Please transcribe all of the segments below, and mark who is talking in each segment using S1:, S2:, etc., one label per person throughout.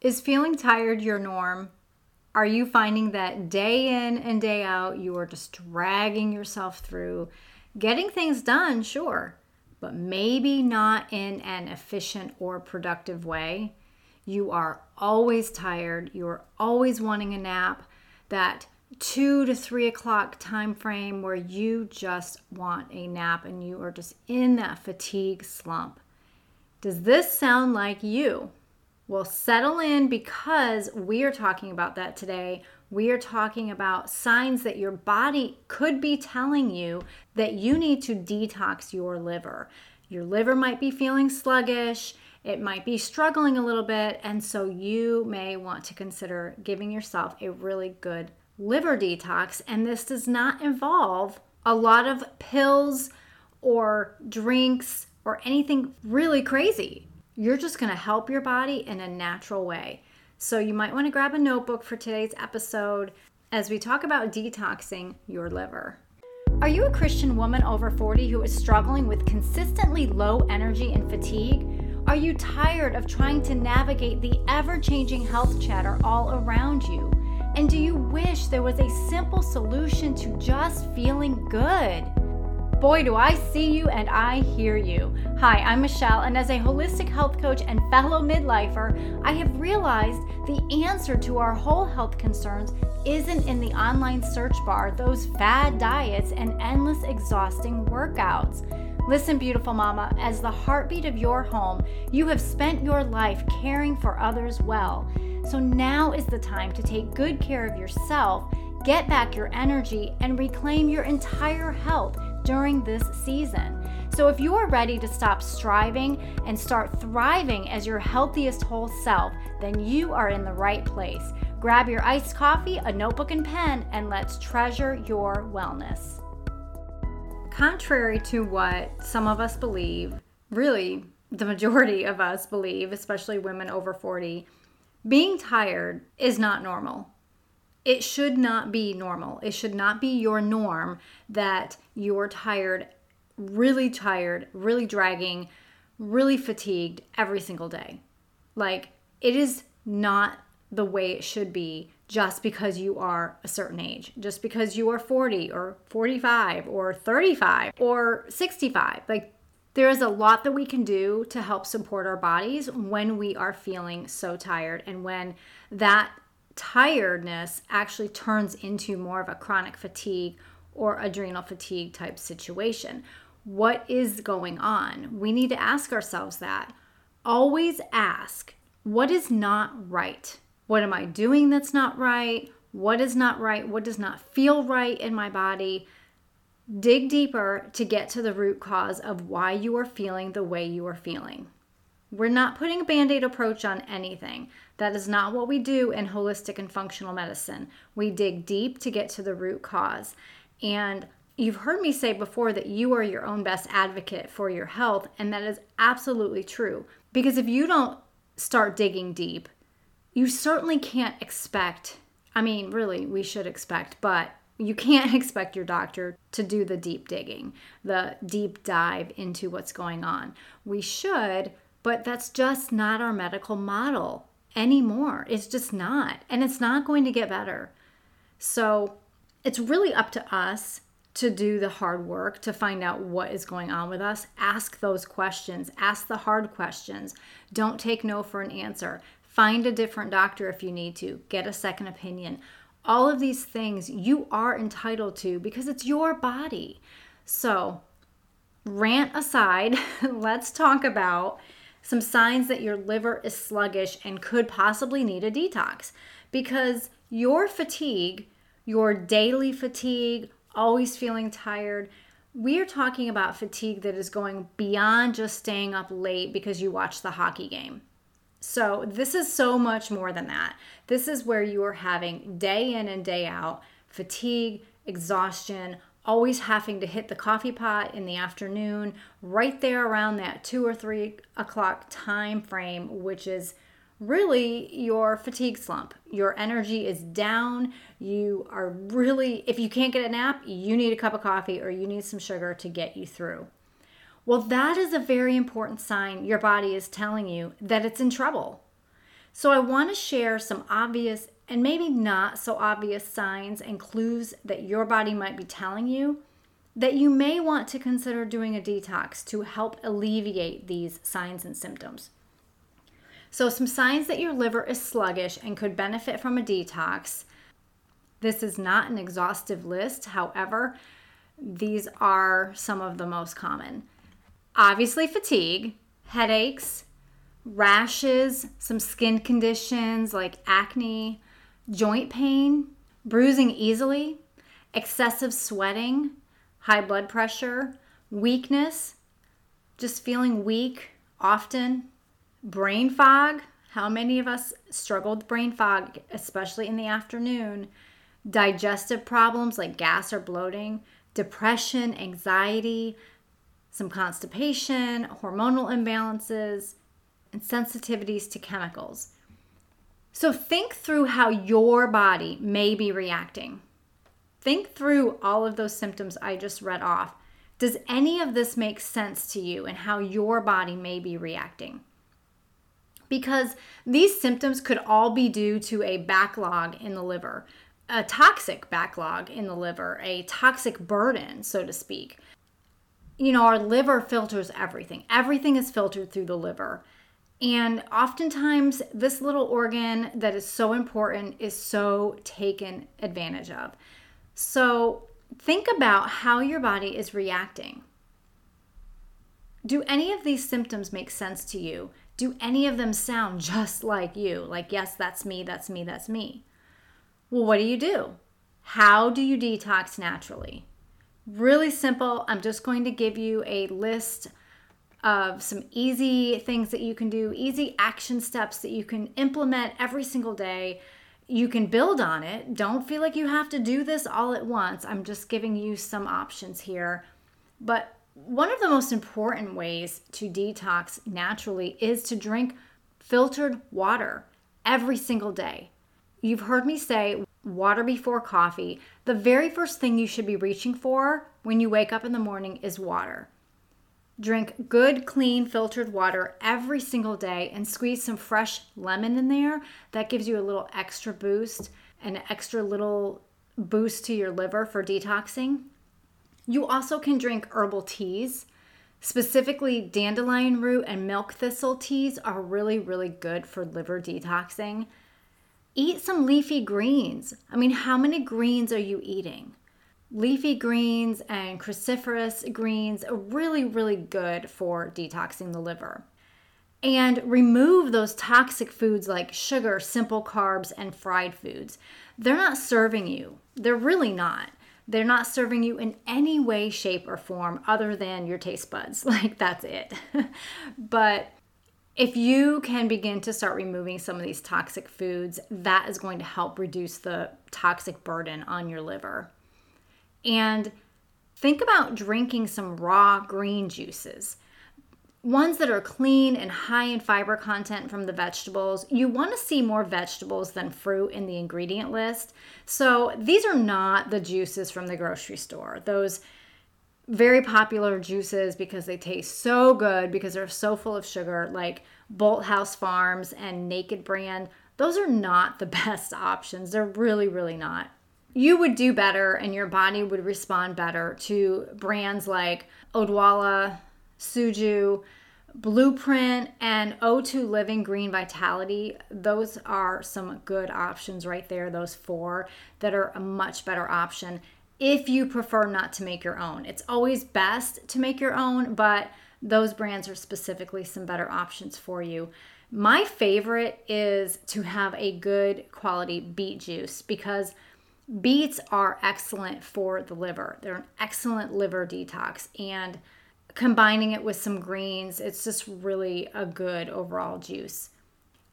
S1: Is feeling tired your norm? Are you finding that day in and day out you are just dragging yourself through getting things done, sure, but maybe not in an efficient or productive way? You are always tired, you are always wanting a nap, that two to three o'clock time frame where you just want a nap and you are just in that fatigue slump. Does this sound like you? Well, settle in because we are talking about that today. We are talking about signs that your body could be telling you that you need to detox your liver. Your liver might be feeling sluggish, it might be struggling a little bit, and so you may want to consider giving yourself a really good liver detox. And this does not involve a lot of pills or drinks or anything really crazy. You're just going to help your body in a natural way. So you might want to grab a notebook for today's episode as we talk about detoxing your liver. Are you a Christian woman over 40 who is struggling with consistently low energy and fatigue? Are you tired of trying to navigate the ever changing health chatter all around you? And do you wish there was a simple solution to just feeling good? Boy, do I see you and I hear you. Hi, I'm Michelle, and as a holistic health coach and fellow midlifer, I have realized the answer to our whole health concerns isn't in the online search bar, those fad diets, and endless exhausting workouts. Listen, beautiful mama, as the heartbeat of your home, you have spent your life caring for others well. So now is the time to take good care of yourself, get back your energy, and reclaim your entire health during this season. So, if you are ready to stop striving and start thriving as your healthiest whole self, then you are in the right place. Grab your iced coffee, a notebook, and pen, and let's treasure your wellness. Contrary to what some of us believe, really, the majority of us believe, especially women over 40, being tired is not normal it should not be normal. It should not be your norm that you're tired, really tired, really dragging, really fatigued every single day. Like, it is not the way it should be just because you are a certain age, just because you are 40 or 45 or 35 or 65. Like, there is a lot that we can do to help support our bodies when we are feeling so tired and when that tiredness actually turns into more of a chronic fatigue or adrenal fatigue type situation. What is going on? We need to ask ourselves that. Always ask, what is not right? What am I doing that's not right? What is not right? What does not feel right in my body? Dig deeper to get to the root cause of why you are feeling the way you are feeling. We're not putting a band aid approach on anything. That is not what we do in holistic and functional medicine. We dig deep to get to the root cause. And you've heard me say before that you are your own best advocate for your health, and that is absolutely true. Because if you don't start digging deep, you certainly can't expect, I mean, really, we should expect, but you can't expect your doctor to do the deep digging, the deep dive into what's going on. We should but that's just not our medical model anymore. It's just not. And it's not going to get better. So it's really up to us to do the hard work to find out what is going on with us. Ask those questions, ask the hard questions. Don't take no for an answer. Find a different doctor if you need to, get a second opinion. All of these things you are entitled to because it's your body. So, rant aside, let's talk about some signs that your liver is sluggish and could possibly need a detox because your fatigue, your daily fatigue, always feeling tired, we are talking about fatigue that is going beyond just staying up late because you watch the hockey game. So, this is so much more than that. This is where you are having day in and day out fatigue, exhaustion, always having to hit the coffee pot in the afternoon, right there around that two or three o'clock time frame, which is really your fatigue slump. Your energy is down. You are really, if you can't get a nap, you need a cup of coffee or you need some sugar to get you through. Well, that is a very important sign your body is telling you that it's in trouble. So, I want to share some obvious and maybe not so obvious signs and clues that your body might be telling you that you may want to consider doing a detox to help alleviate these signs and symptoms. So, some signs that your liver is sluggish and could benefit from a detox. This is not an exhaustive list, however, these are some of the most common. Obviously, fatigue, headaches, rashes, some skin conditions like acne, joint pain, bruising easily, excessive sweating, high blood pressure, weakness, just feeling weak often, brain fog. How many of us struggle with brain fog, especially in the afternoon? Digestive problems like gas or bloating, depression, anxiety, some constipation, hormonal imbalances, and sensitivities to chemicals. So think through how your body may be reacting. Think through all of those symptoms I just read off. Does any of this make sense to you and how your body may be reacting? Because these symptoms could all be due to a backlog in the liver, a toxic backlog in the liver, a toxic burden, so to speak. You know, our liver filters everything, everything is filtered through the liver. And oftentimes, this little organ that is so important is so taken advantage of. So think about how your body is reacting. Do any of these symptoms make sense to you? Do any of them sound just like you? Like, yes, that's me, that's me, that's me. Well, what do you do? How do you detox naturally? Really simple. I'm just going to give you a list of some easy things that you can do, easy action steps that you can implement every single day you can build on it. Don't feel like you have to do this all at once. I'm just giving you some options here. But one of the most important ways to detox naturally is to drink filtered water every single day. You've heard me say water before coffee. The very first thing you should be reaching for when you wake up in the morning is water. Drink good, clean, filtered water every single day and squeeze some fresh lemon in there. That gives you a little extra boost, an extra little boost to your liver for detoxing. You also can drink herbal teas. Specifically, dandelion root and milk thistle teas are really, really good for liver detoxing. Eat some leafy greens. I mean, how many greens are you eating? Leafy greens and cruciferous greens are really, really good for detoxing the liver. And remove those toxic foods like sugar, simple carbs, and fried foods. They're not serving you. They're really not. They're not serving you in any way, shape, or form other than your taste buds. Like, that's it. but if you can begin to start removing some of these toxic foods, that is going to help reduce the toxic burden on your liver. And think about drinking some raw green juices. Ones that are clean and high in fiber content from the vegetables. You want to see more vegetables than fruit in the ingredient list. So these are not the juices from the grocery store. Those very popular juices because they taste so good because they're so full of sugar, like Bolthouse Farms and Naked Brand. Those are not the best options. They're really, really not you would do better and your body would respond better to brands like Odwalla, Suja, Blueprint, and O2 Living Green Vitality. Those are some good options right there, those four that are a much better option if you prefer not to make your own. It's always best to make your own, but those brands are specifically some better options for you. My favorite is to have a good quality beet juice because Beets are excellent for the liver. They're an excellent liver detox. And combining it with some greens, it's just really a good overall juice.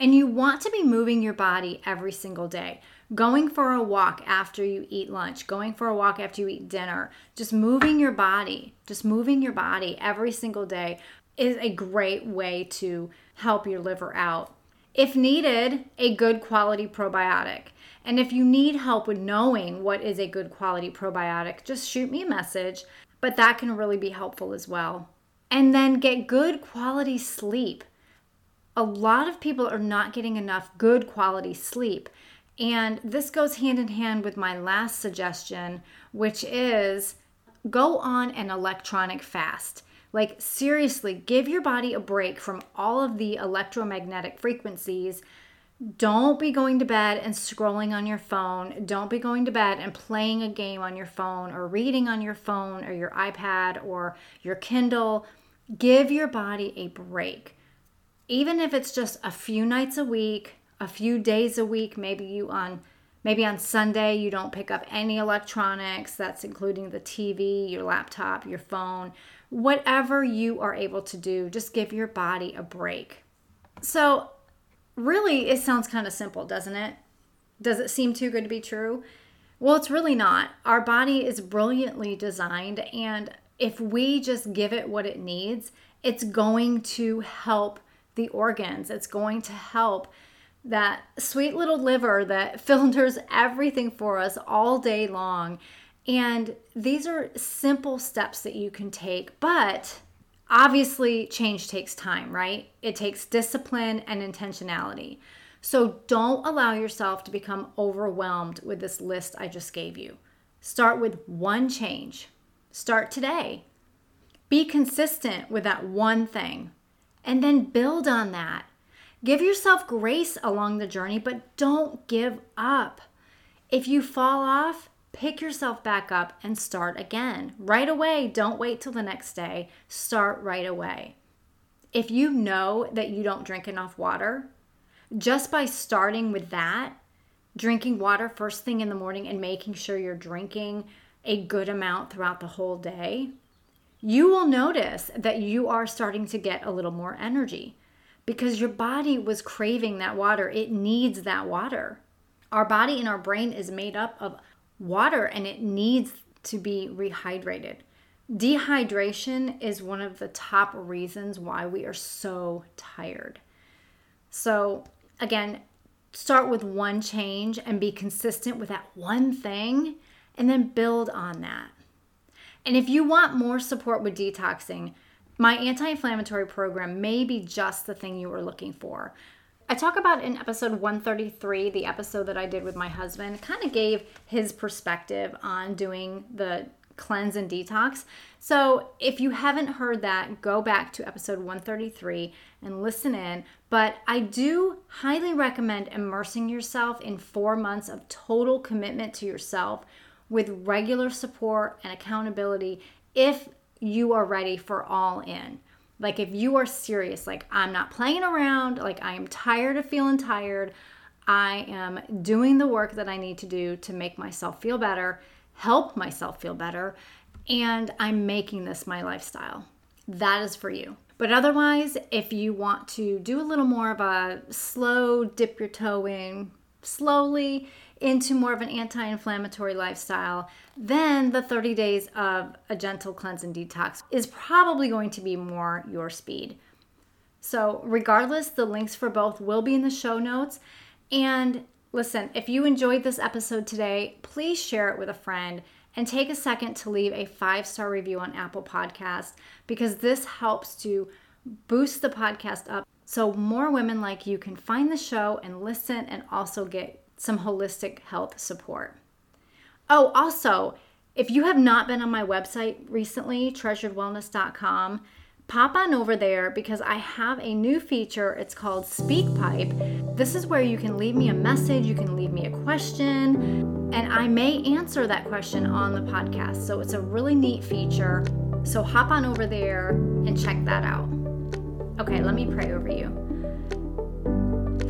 S1: And you want to be moving your body every single day. Going for a walk after you eat lunch, going for a walk after you eat dinner, just moving your body, just moving your body every single day is a great way to help your liver out. If needed, a good quality probiotic. And if you need help with knowing what is a good quality probiotic, just shoot me a message, but that can really be helpful as well. And then get good quality sleep. a lot of people are not getting enough good quality sleep. And this goes hand in hand with my last suggestion, which is go on an electronic fast. Like, seriously, give your body a break from all of the electromagnetic frequencies. Don't be going to bed and scrolling on your phone. Don't be going to bed and playing a game on your phone or reading on your phone or your iPad or your Kindle. Give your body a break. Even if it's just a few nights a week, a few days a week, maybe you on maybe on Sunday you don't pick up any electronics, that's including the TV, your laptop, your phone, whatever you are able to do, just give your body a break. So, really it sounds kind of simple, doesn't it? Does it seem too good to be true? Well, it's really not. Our body is brilliantly designed and if we just give it what it needs, it's going to help the organs. It's going to help that sweet little liver that filters everything for us all day long. And these are simple steps that you can take, but obviously, change takes time, right? It takes discipline and intentionality. So don't allow yourself to become overwhelmed with this list I just gave you. Start with one change. Start today. Be consistent with that one thing and then build on that. Give yourself grace along the journey, but don't give up. If you fall off, pick yourself back up and start again. Right away, don't wait till the next day. Start right away. If you know that you don't drink enough water, just by starting with that, drinking water first thing in the morning and making sure you're drinking a good amount throughout the whole day, you will notice that you are starting to get a little more energy because your body was craving that water. It needs that water. Our body and our brain is made up of water and it needs to be rehydrated. Dehydration is one of the top reasons why we are so tired. So, again, start with one change and be consistent with that one thing and then build on that. And if you want more support with detoxing, my anti inflammatory program may be just the thing you are looking for. I talk about in episode 133, the episode that I did with my husband, kind of gave his perspective on doing the cleanse and detox. So if you haven't heard that, go back to episode 133 and listen in. But I do highly recommend immersing yourself in four months of total commitment to yourself with regular support and accountability if you are ready for all in. Like if you are serious, like I'm not playing around, like I am tired of feeling tired, I am doing the work that I need to do to make myself feel better, help myself feel better, and I'm making this my lifestyle. That is for you. But otherwise, if you want to do a little more of a slow dip your toe in slowly into more of an anti inflammatory lifestyle, then the 30 days of a gentle cleanse and detox is probably going to be more your speed. So, regardless, the links for both will be in the show notes. And listen, if you enjoyed this episode today, please share it with a friend and take a second to leave a five star review on Apple Podcast because this helps to boost the podcast up so more women like you can find the show and listen and also get some holistic health support. Oh, also, if you have not been on my website recently, treasuredwellness.com, pop on over there because I have a new feature. It's called SpeakPipe. This is where you can leave me a message, you can leave me a question, and I may answer that question on the podcast. So it's a really neat feature. So hop on over there and check that out. Okay, let me pray over you.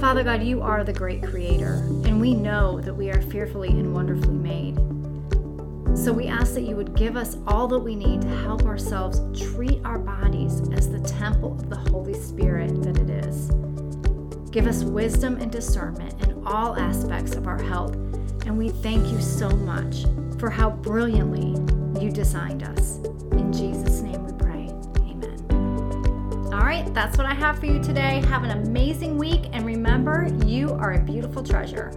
S1: Father God, you are the great creator, and we know that we are fearfully and wonderfully made. So we ask that you would give us all that we need to help ourselves treat our bodies as the temple of the Holy Spirit that it is. Give us wisdom and discernment in all aspects of our health, and we thank you so much for how brilliantly you designed us. Right, that's what I have for you today. Have an amazing week, and remember, you are a beautiful treasure.